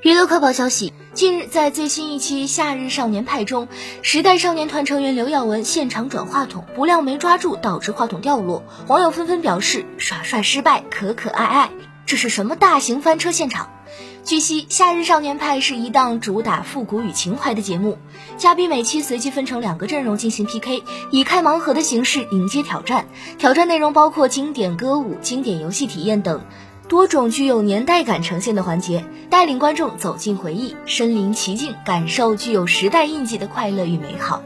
娱乐快报消息：近日，在最新一期《夏日少年派》中，时代少年团成员刘耀文现场转话筒，不料没抓住，导致话筒掉落。网友纷纷表示耍帅失败，可可爱爱，这是什么大型翻车现场？据悉，《夏日少年派》是一档主打复古与情怀的节目，嘉宾每期随机分成两个阵容进行 PK，以开盲盒的形式迎接挑战。挑战内容包括经典歌舞、经典游戏体验等。多种具有年代感呈现的环节，带领观众走进回忆，身临其境，感受具有时代印记的快乐与美好。